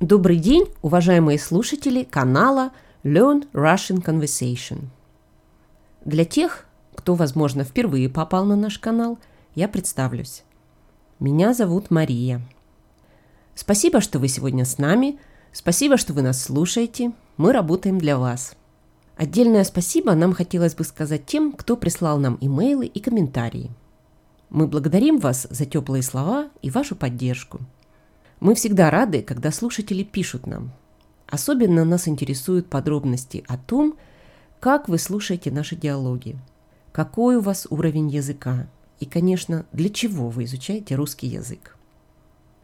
Добрый день, уважаемые слушатели канала Learn Russian Conversation. Для тех, кто, возможно, впервые попал на наш канал, я представлюсь. Меня зовут Мария. Спасибо, что вы сегодня с нами. Спасибо, что вы нас слушаете. Мы работаем для вас. Отдельное спасибо нам хотелось бы сказать тем, кто прислал нам имейлы и комментарии. Мы благодарим вас за теплые слова и вашу поддержку. Мы всегда рады, когда слушатели пишут нам. Особенно нас интересуют подробности о том, как вы слушаете наши диалоги, какой у вас уровень языка и, конечно, для чего вы изучаете русский язык.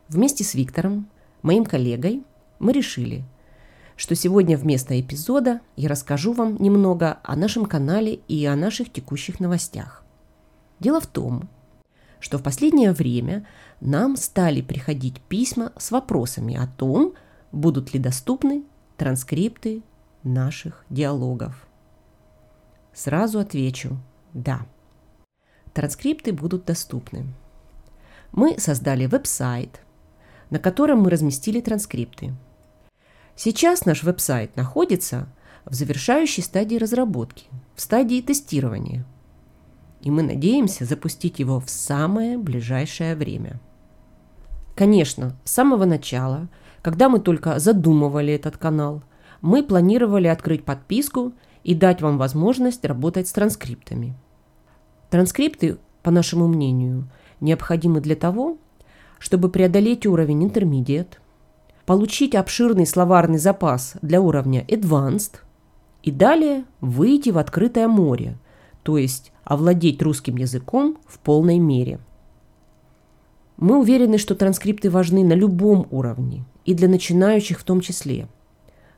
Вместе с Виктором, моим коллегой, мы решили, что сегодня вместо эпизода я расскажу вам немного о нашем канале и о наших текущих новостях. Дело в том, что в последнее время нам стали приходить письма с вопросами о том, будут ли доступны транскрипты наших диалогов. Сразу отвечу «да». Транскрипты будут доступны. Мы создали веб-сайт, на котором мы разместили транскрипты. Сейчас наш веб-сайт находится в завершающей стадии разработки, в стадии тестирования – и мы надеемся запустить его в самое ближайшее время. Конечно, с самого начала, когда мы только задумывали этот канал, мы планировали открыть подписку и дать вам возможность работать с транскриптами. Транскрипты, по нашему мнению, необходимы для того, чтобы преодолеть уровень Intermediate, получить обширный словарный запас для уровня Advanced и далее выйти в открытое море, то есть овладеть русским языком в полной мере. Мы уверены, что транскрипты важны на любом уровне, и для начинающих в том числе,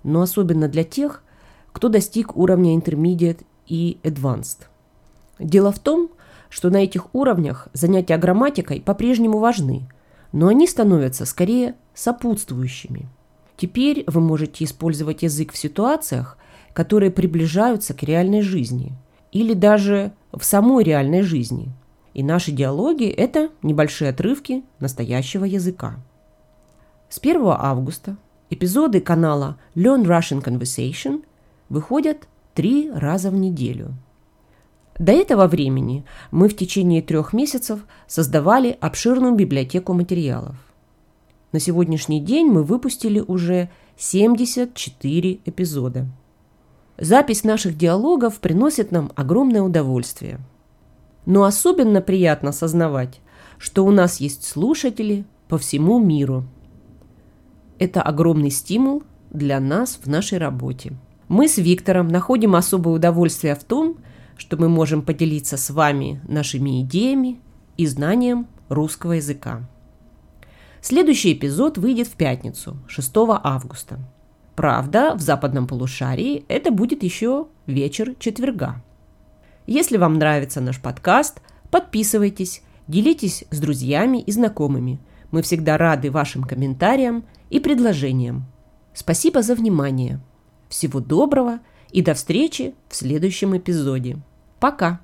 но особенно для тех, кто достиг уровня Intermediate и Advanced. Дело в том, что на этих уровнях занятия грамматикой по-прежнему важны, но они становятся скорее сопутствующими. Теперь вы можете использовать язык в ситуациях, которые приближаются к реальной жизни – или даже в самой реальной жизни. И наши диалоги – это небольшие отрывки настоящего языка. С 1 августа эпизоды канала Learn Russian Conversation выходят три раза в неделю. До этого времени мы в течение трех месяцев создавали обширную библиотеку материалов. На сегодняшний день мы выпустили уже 74 эпизода. Запись наших диалогов приносит нам огромное удовольствие. Но особенно приятно осознавать, что у нас есть слушатели по всему миру. Это огромный стимул для нас в нашей работе. Мы с Виктором находим особое удовольствие в том, что мы можем поделиться с вами нашими идеями и знанием русского языка. Следующий эпизод выйдет в пятницу, 6 августа. Правда, в западном полушарии это будет еще вечер четверга. Если вам нравится наш подкаст, подписывайтесь, делитесь с друзьями и знакомыми. Мы всегда рады вашим комментариям и предложениям. Спасибо за внимание. Всего доброго и до встречи в следующем эпизоде. Пока!